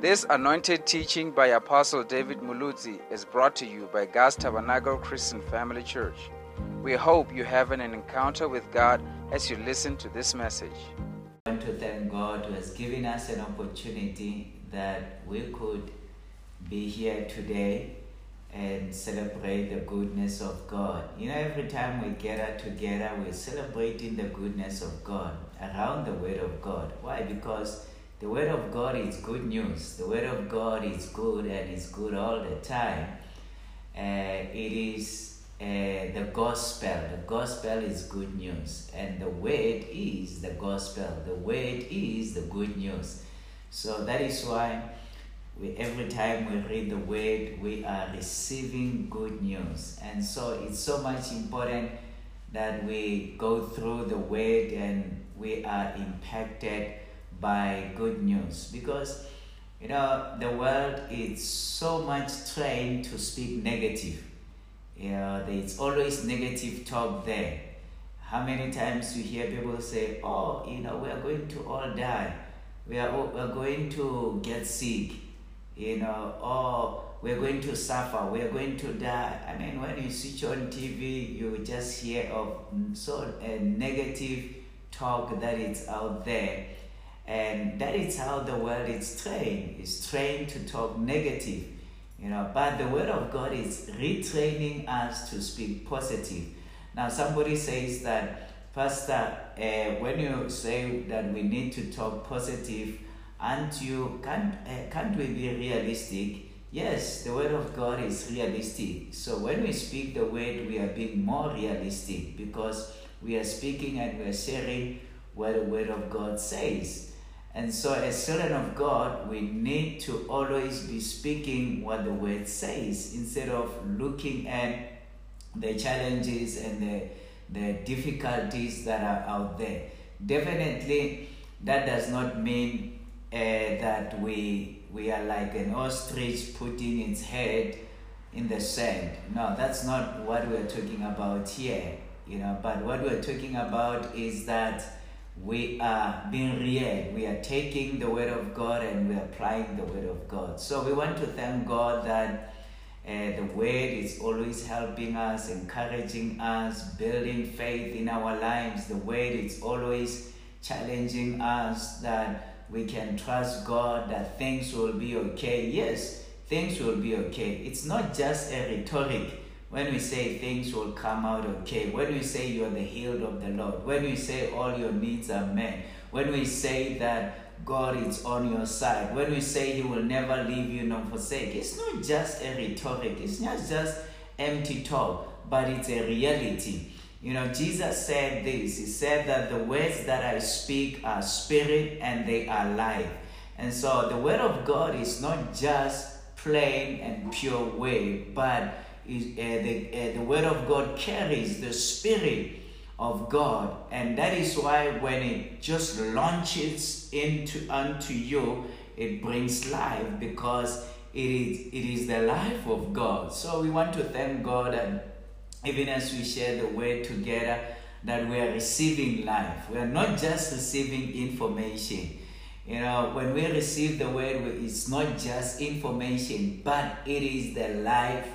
This anointed teaching by Apostle David Muluzi is brought to you by God's Tabernacle Christian Family Church. We hope you have an encounter with God as you listen to this message. I want to thank God who has given us an opportunity that we could be here today and celebrate the goodness of God. You know, every time we gather together, we're celebrating the goodness of God around the Word of God. Why? Because the Word of God is good news. The Word of God is good and it's good all the time. Uh, it is uh, the gospel. The gospel is good news, and the Word is the gospel. The Word is the good news. So that is why we, every time we read the Word, we are receiving good news. And so it's so much important that we go through the Word and we are impacted by good news. Because you know the world is so much trained to speak negative. You know always negative talk there. How many times you hear people say oh you know we are going to all die. We are, we are going to get sick. You know or we're going to suffer. We're going to die. I mean when you switch on tv you just hear of so a negative talk that is out there and that is how the world is trained. Is trained to talk negative you know but the word of god is retraining us to speak positive. Now somebody says that pastor uh, when you say that we need to talk positive and you can't uh, can't we be realistic? Yes the word of god is realistic. So when we speak the word we are being more realistic because we are speaking and we are sharing what the word of god says and so, as children of God, we need to always be speaking what the word says instead of looking at the challenges and the, the difficulties that are out there. Definitely, that does not mean uh, that we, we are like an ostrich putting its head in the sand. No, that's not what we're talking about here. You know, but what we're talking about is that we are being real. We are taking the word of God and we are applying the word of God. So we want to thank God that uh, the word is always helping us, encouraging us, building faith in our lives. The word is always challenging us that we can trust God that things will be okay. Yes, things will be okay. It's not just a rhetoric when we say things will come out okay, when we say you're the healed of the Lord, when we say all your needs are met, when we say that God is on your side, when we say He will never leave you nor forsake, it's not just a rhetoric, it's not just empty talk, but it's a reality. You know, Jesus said this He said that the words that I speak are spirit and they are life. And so the word of God is not just plain and pure word, but is, uh, the, uh, the word of God carries the spirit of God, and that is why when it just launches into unto you, it brings life because it is it is the life of God. So we want to thank God, and even as we share the word together, that we are receiving life. We are not just receiving information. You know, when we receive the word, it's not just information, but it is the life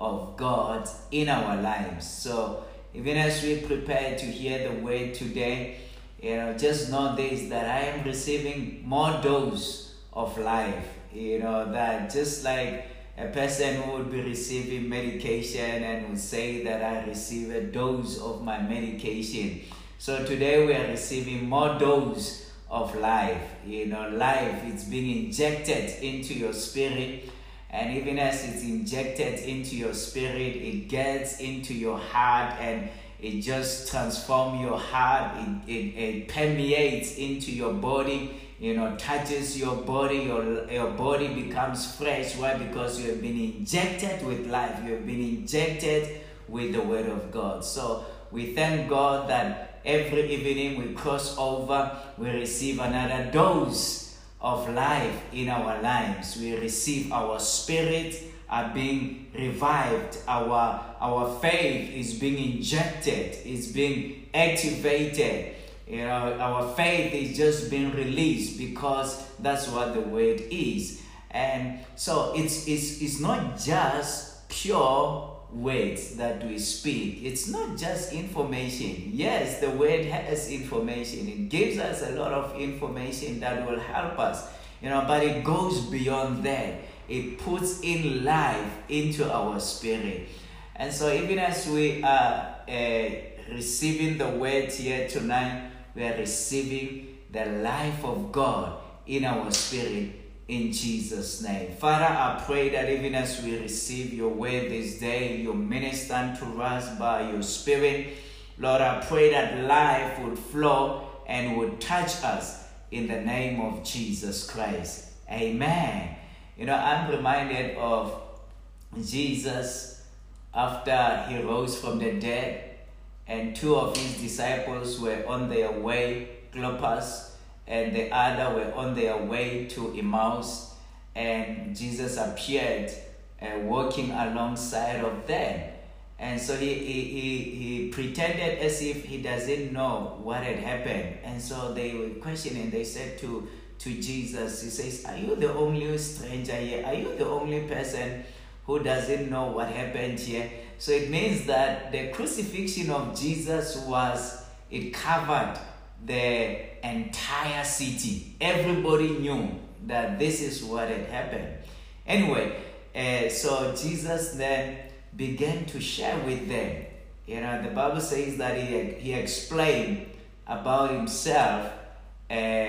of God in our lives. So even as we prepare to hear the word today, you know, just know this that I am receiving more dose of life. You know, that just like a person who would be receiving medication and would say that I receive a dose of my medication. So today we are receiving more dose of life. You know, life is being injected into your spirit and even as it's injected into your spirit, it gets into your heart and it just transforms your heart. It, it, it permeates into your body, you know, touches your body. Your, your body becomes fresh. Why? Because you have been injected with life. You have been injected with the Word of God. So we thank God that every evening we cross over, we receive another dose of life in our lives. We receive our spirit are being revived. Our, our faith is being injected, is being activated. You know, our faith is just being released because that's what the word is. And so it's, it's, it's not just pure words that we speak. It's not just information. Yes, the word has information. It gives us a lot of information that will help us, you know, but it goes beyond that. It puts in life into our spirit. And so even as we are uh, receiving the word here tonight, we are receiving the life of God in our spirit in Jesus' name. Father, I pray that even as we receive your word this day, you minister to us by your spirit. Lord, I pray that life would flow and would touch us in the name of Jesus Christ. Amen. You know, I'm reminded of Jesus after he rose from the dead, and two of his disciples were on their way, Clopas and the other were on their way to Emmaus, and Jesus appeared uh, walking alongside of them. And so he, he, he, he pretended as if he doesn't know what had happened. And so they were questioning. They said to, to Jesus, He says, Are you the only stranger here? Are you the only person who doesn't know what happened here? So it means that the crucifixion of Jesus was, it covered the entire city. Everybody knew that this is what had happened. Anyway, uh, so Jesus then began to share with them. You know, the Bible says that he, he explained about himself, uh,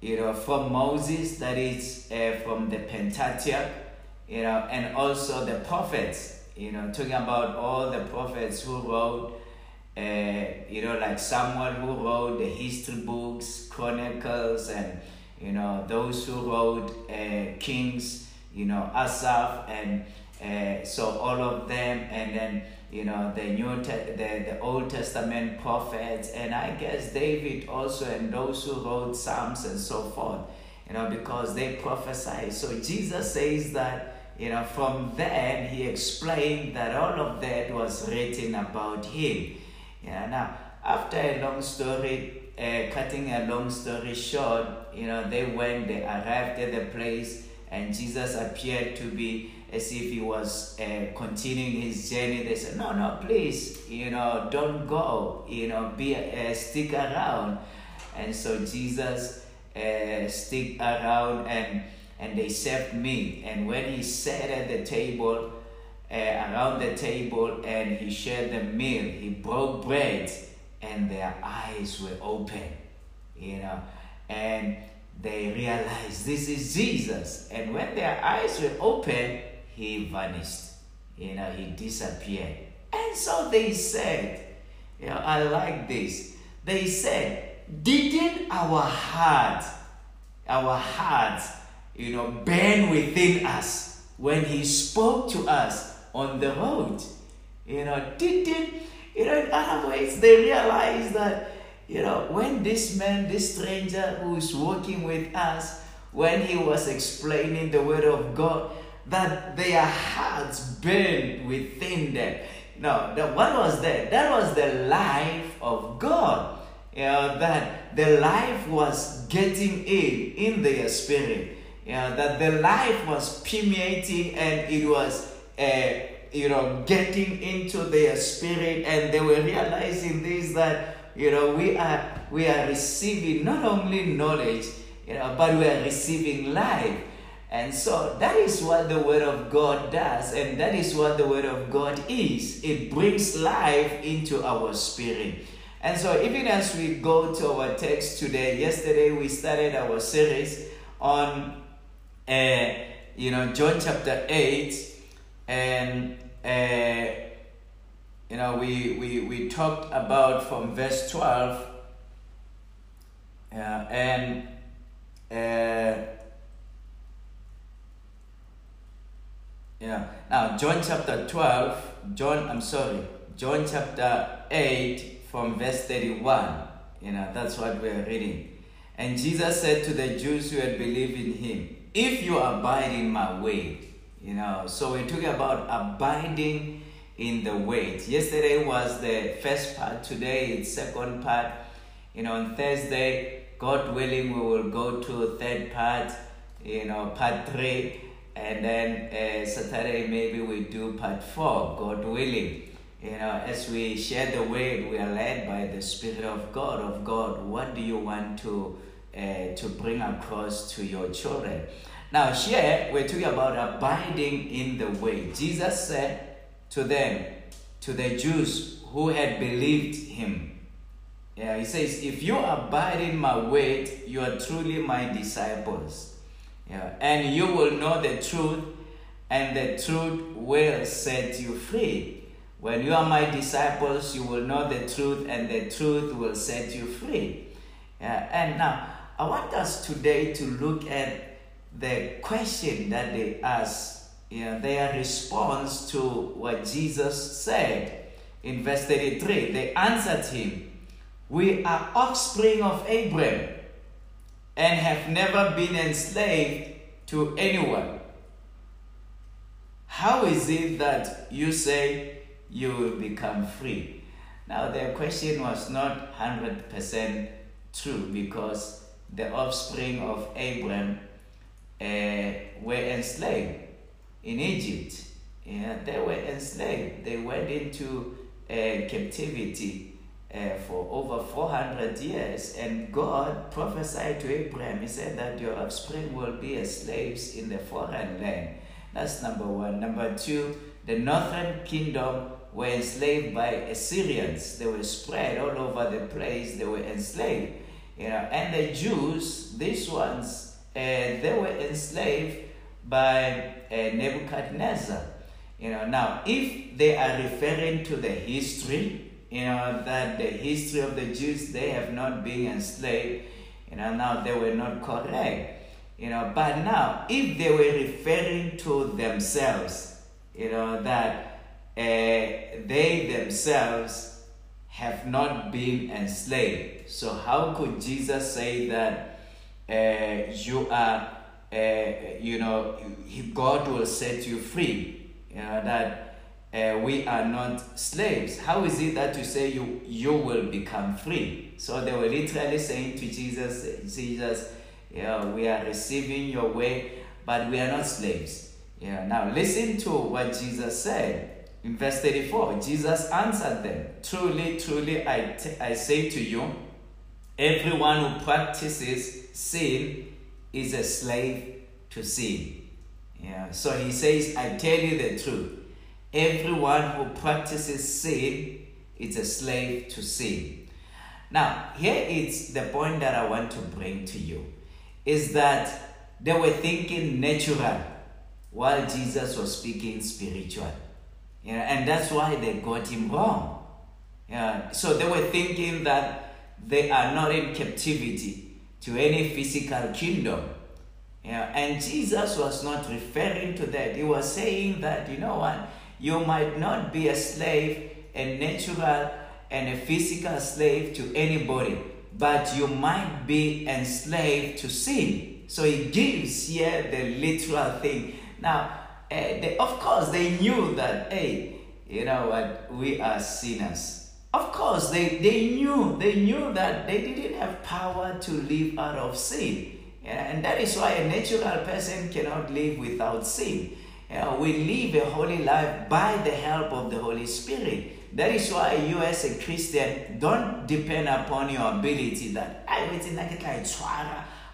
you know, from Moses, that is uh, from the Pentateuch, you know, and also the prophets, you know, talking about all the prophets who wrote uh, you know, like someone who wrote the history books, chronicles, and you know those who wrote uh, Kings, you know, Asaph, and uh, so all of them, and then you know the New Te- the the Old Testament prophets, and I guess David also, and those who wrote Psalms and so forth, you know, because they prophesy. So Jesus says that. You know, from then he explained that all of that was written about him. Yeah, now after a long story, uh, cutting a long story short, you know, they went, they arrived at the place, and Jesus appeared to be as if he was uh, continuing his journey. They said, "No, no, please, you know, don't go. You know, be uh, stick around." And so Jesus uh, stick around, and and they served me. And when he sat at the table, uh, around the table and he shared the meal. He broke bread and their eyes were open, you know, and they realized this is Jesus. And when their eyes were open, he vanished, you know, he disappeared. And so they said, you know, I like this. They said, didn't our heart, our hearts, you know, burn within us when he spoke to us on the road. You know, did, did, you know, in other ways, they realize that, you know, when this man, this stranger who's working with us, when he was explaining the word of God, that their hearts burned within them. No, the, what was that? That was the life of God. You know, that the life was getting in, in their spirit. You know, that the life was permeating and it was uh, you know, getting into their spirit, and they were realizing this that you know we are we are receiving not only knowledge, you know, but we are receiving life. And so that is what the Word of God does, and that is what the Word of God is. It brings life into our spirit. And so, even as we go to our text today, yesterday we started our series on, uh, you know, John chapter 8, and uh, you know we, we we talked about from verse 12 uh, and uh, yeah. Now john chapter 12 john i'm sorry john chapter 8 from verse 31 you know that's what we're reading. And jesus said to the jews who had believed in him if you abide in my way you know, so we're talking about abiding in the wait. Yesterday was the first part, today it's second part. You know, on Thursday, God willing, we will go to third part. you know, part three, and then uh, Saturday maybe we do part four, God willing. You know, as we share the word, we are led by the Spirit of God. Of God, what do you want to uh, to bring across to your children? Now, here we're talking about abiding in the way. Jesus said to them, to the Jews who had believed him, yeah, he says, If you abide in my word, you are truly my disciples. Yeah, and you will know the truth, and the truth will set you free. When you are my disciples, you will know the truth, and the truth will set you free. Yeah, and now, I want us today to look at the question that they asked, yeah, their response to what Jesus said in verse 33. They answered him, we are offspring of Abraham and have never been enslaved to anyone. How is it that you say you will become free? Now, their question was not 100% true because the offspring of Abraham uh, were enslaved in Egypt. Yeah, they were enslaved. They went into uh, captivity uh, for over 400 years. And God prophesied to Abraham, He said that your offspring will be as slaves in the foreign land. That's number one. Number two, the northern kingdom were enslaved by Assyrians. They were spread all over the place, they were enslaved. You know, and the Jews, these ones, uh, they were enslaved by uh, Nebuchadnezzar. You know, now if they are referring to the history you know, that the history of the Jews, they have not been enslaved, you know, now they were not correct. You know, but now, if they were referring to themselves, you know, that uh, they themselves have not been enslaved. So, how could Jesus say that uh, you are, uh, you know, God will set you free? You know, that uh, we are not slaves. How is it that you say you, you will become free? So they were literally saying to Jesus, Jesus, yeah, we are receiving your way, but we are not slaves. Yeah. Now listen to what Jesus said in verse 34. Jesus answered them, Truly, truly, I, I say to you, everyone who practices sin is a slave to sin. Yeah. So he says, I tell you the truth Everyone who practices sin is a slave to sin. Now, here is the point that I want to bring to you is that they were thinking natural while Jesus was speaking spiritual. Know, and that's why they got him wrong. Yeah, so they were thinking that they are not in captivity to any physical kingdom. Yeah, and Jesus was not referring to that. He was saying that, you know what? You might not be a slave, a natural and a physical slave to anybody, but you might be enslaved to sin. So he gives here the literal thing. Now, Eh, they, of course, they knew that, hey, you know what, we are sinners. Of course, they, they knew, they knew that they didn't have power to live out of sin. Yeah, and that is why a natural person cannot live without sin we live a holy life by the help of the Holy Spirit. That is why you, as a Christian, don't depend upon your ability that I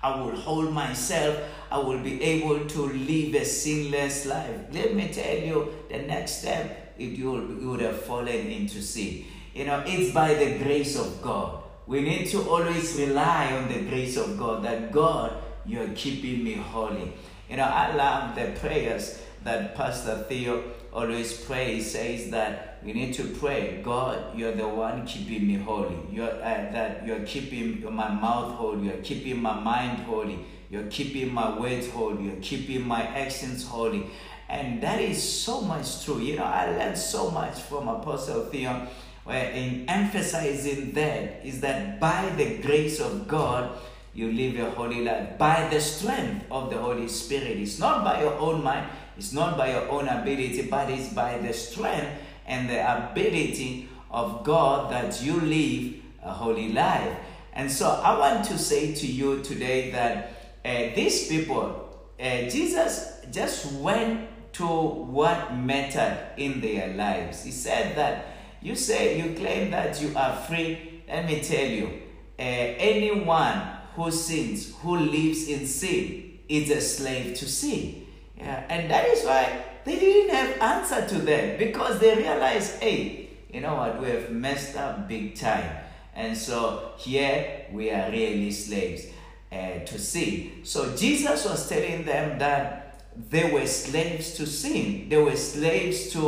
will hold myself, I will be able to live a sinless life. Let me tell you, the next step, if you, you would have fallen into sin. You know, it's by the grace of God. We need to always rely on the grace of God that God, you're keeping me holy. You know, I love the prayers that Pastor Theo always prays says that we need to pray, God, you're the one keeping me holy. You're uh, that you're keeping my mouth holy, you're keeping my mind holy, you're keeping my words holy, you're keeping my actions holy. And that is so much true. You know, I learned so much from Apostle Theon where in emphasizing that is that by the grace of God, you live a holy life by the strength of the Holy Spirit. It's not by your own mind, it's not by your own ability, but it's by the strength and the ability of God that you live a holy life. And so I want to say to you today that uh, these people, uh, Jesus just went to what mattered in their lives. He said that you say you claim that you are free. Let me tell you, uh, anyone who sins, who lives in sin, is a slave to sin. Yeah, and that is why they didn't have answer to them because they realized, hey, you know what, we have messed up big time. And so here we are really slaves uh, to sin. So Jesus was telling them that they were slaves to sin. They were slaves to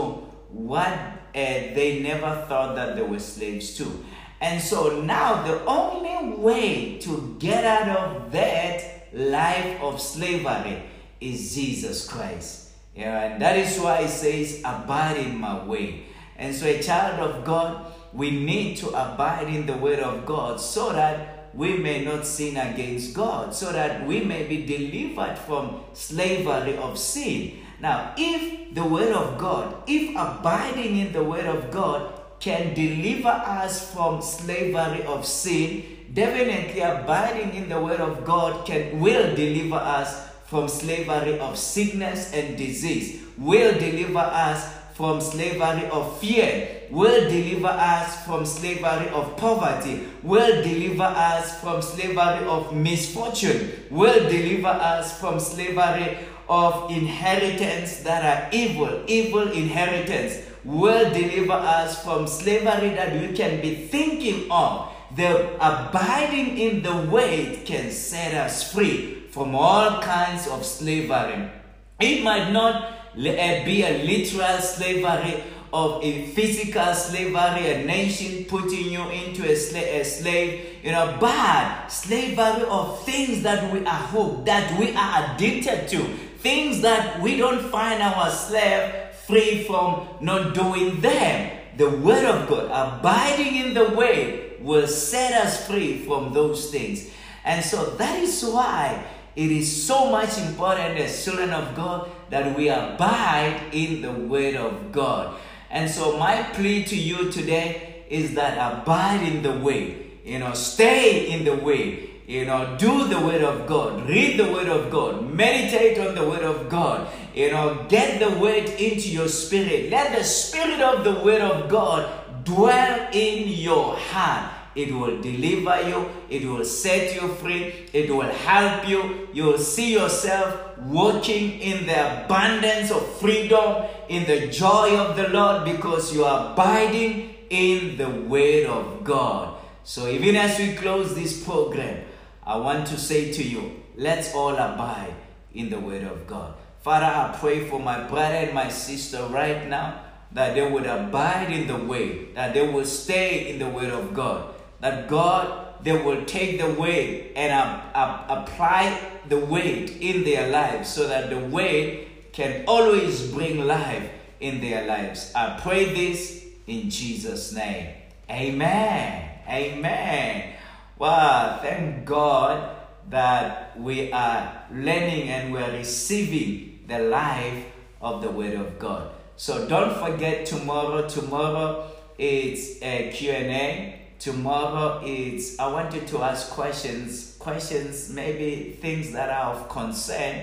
what uh, they never thought that they were slaves to. And so now the only way to get out of that life of slavery is Jesus Christ. Yeah, and that is why it says, Abide in my way. And so, a child of God, we need to abide in the word of God so that we may not sin against God, so that we may be delivered from slavery of sin. Now, if the word of God, if abiding in the word of God can deliver us from slavery of sin, definitely abiding in the word of God can will deliver us from slavery of sickness and disease, will deliver us from slavery of fear, will deliver us from slavery of poverty, will deliver us from slavery of misfortune, will deliver us from slavery of inheritance that are evil, evil inheritance, will deliver us from slavery that we can be thinking of. The abiding in the way can set us free from all kinds of slavery. It might not eh, be a literal slavery of a physical slavery, a nation putting you into a, a slave, you know, but slavery of things that we are hooked, that we are addicted to, things that we don't find ourselves free from not doing them. The Word of God, abiding in the way, will set us free from those things. And so that is why it is so much important as children of God that we abide in the Word of God. And so, my plea to you today is that abide in the way. You know, stay in the way. You know, do the Word of God. Read the Word of God. Meditate on the Word of God. You know, get the Word into your spirit. Let the Spirit of the Word of God dwell in your heart. It will deliver you. It will set you free. It will help you. You will see yourself walking in the abundance of freedom, in the joy of the Lord, because you are abiding in the Word of God. So, even as we close this program, I want to say to you, let's all abide in the Word of God. Father, I pray for my brother and my sister right now that they would abide in the way, that they would stay in the Word of God that God, they will take the weight and apply the weight in their lives so that the weight can always bring life in their lives. I pray this in Jesus' name. Amen. Amen. Wow, thank God that we are learning and we're receiving the life of the Word of God. So don't forget tomorrow. Tomorrow it's a Q&A tomorrow it's i want you to ask questions questions maybe things that are of concern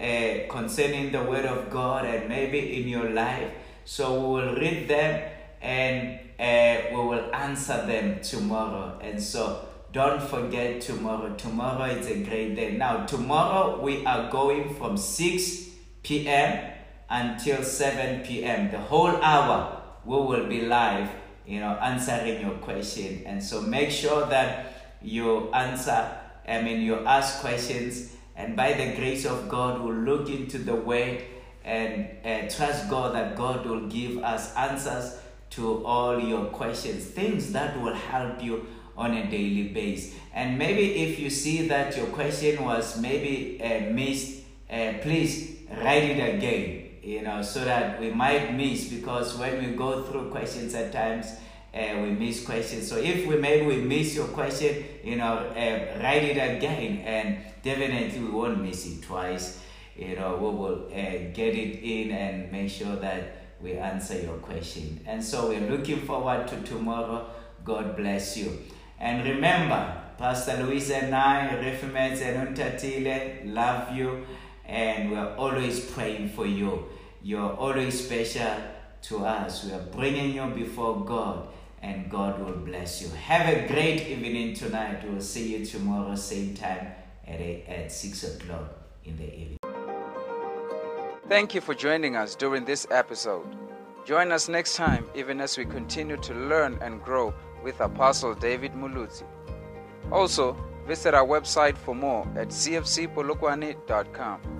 uh, concerning the word of god and maybe in your life. So we will read them and uh, we will answer them tomorrow. And so don't forget tomorrow. Tomorrow is a great day. Now tomorrow we are going from 6 p.m until 7 p.m the whole hour we will be live you know, answering your question. And so make sure that you answer, I mean, you ask questions, and by the grace of God, we'll look into the word and uh, trust God that God will give us answers to all your questions, things that will help you on a daily basis. And maybe if you see that your question was maybe uh, missed, uh, please write it again you know, so that we might miss because when we go through questions at times, uh, we miss questions. So if we maybe we miss your question, you know, uh, write it again, and definitely we won't miss it twice. You know, we will uh, get it in and make sure that we answer your question. And so we're looking forward to tomorrow. God bless you. And remember, Pastor Luis and I, Refimet and Untatile, love you and we're always praying for you. You're always special to us. We are bringing you before God, and God will bless you. Have a great evening tonight. We'll see you tomorrow, same time at, eight, at 6 o'clock in the evening. Thank you for joining us during this episode. Join us next time, even as we continue to learn and grow with Apostle David Muluzi. Also, visit our website for more at cfcpolokwane.com.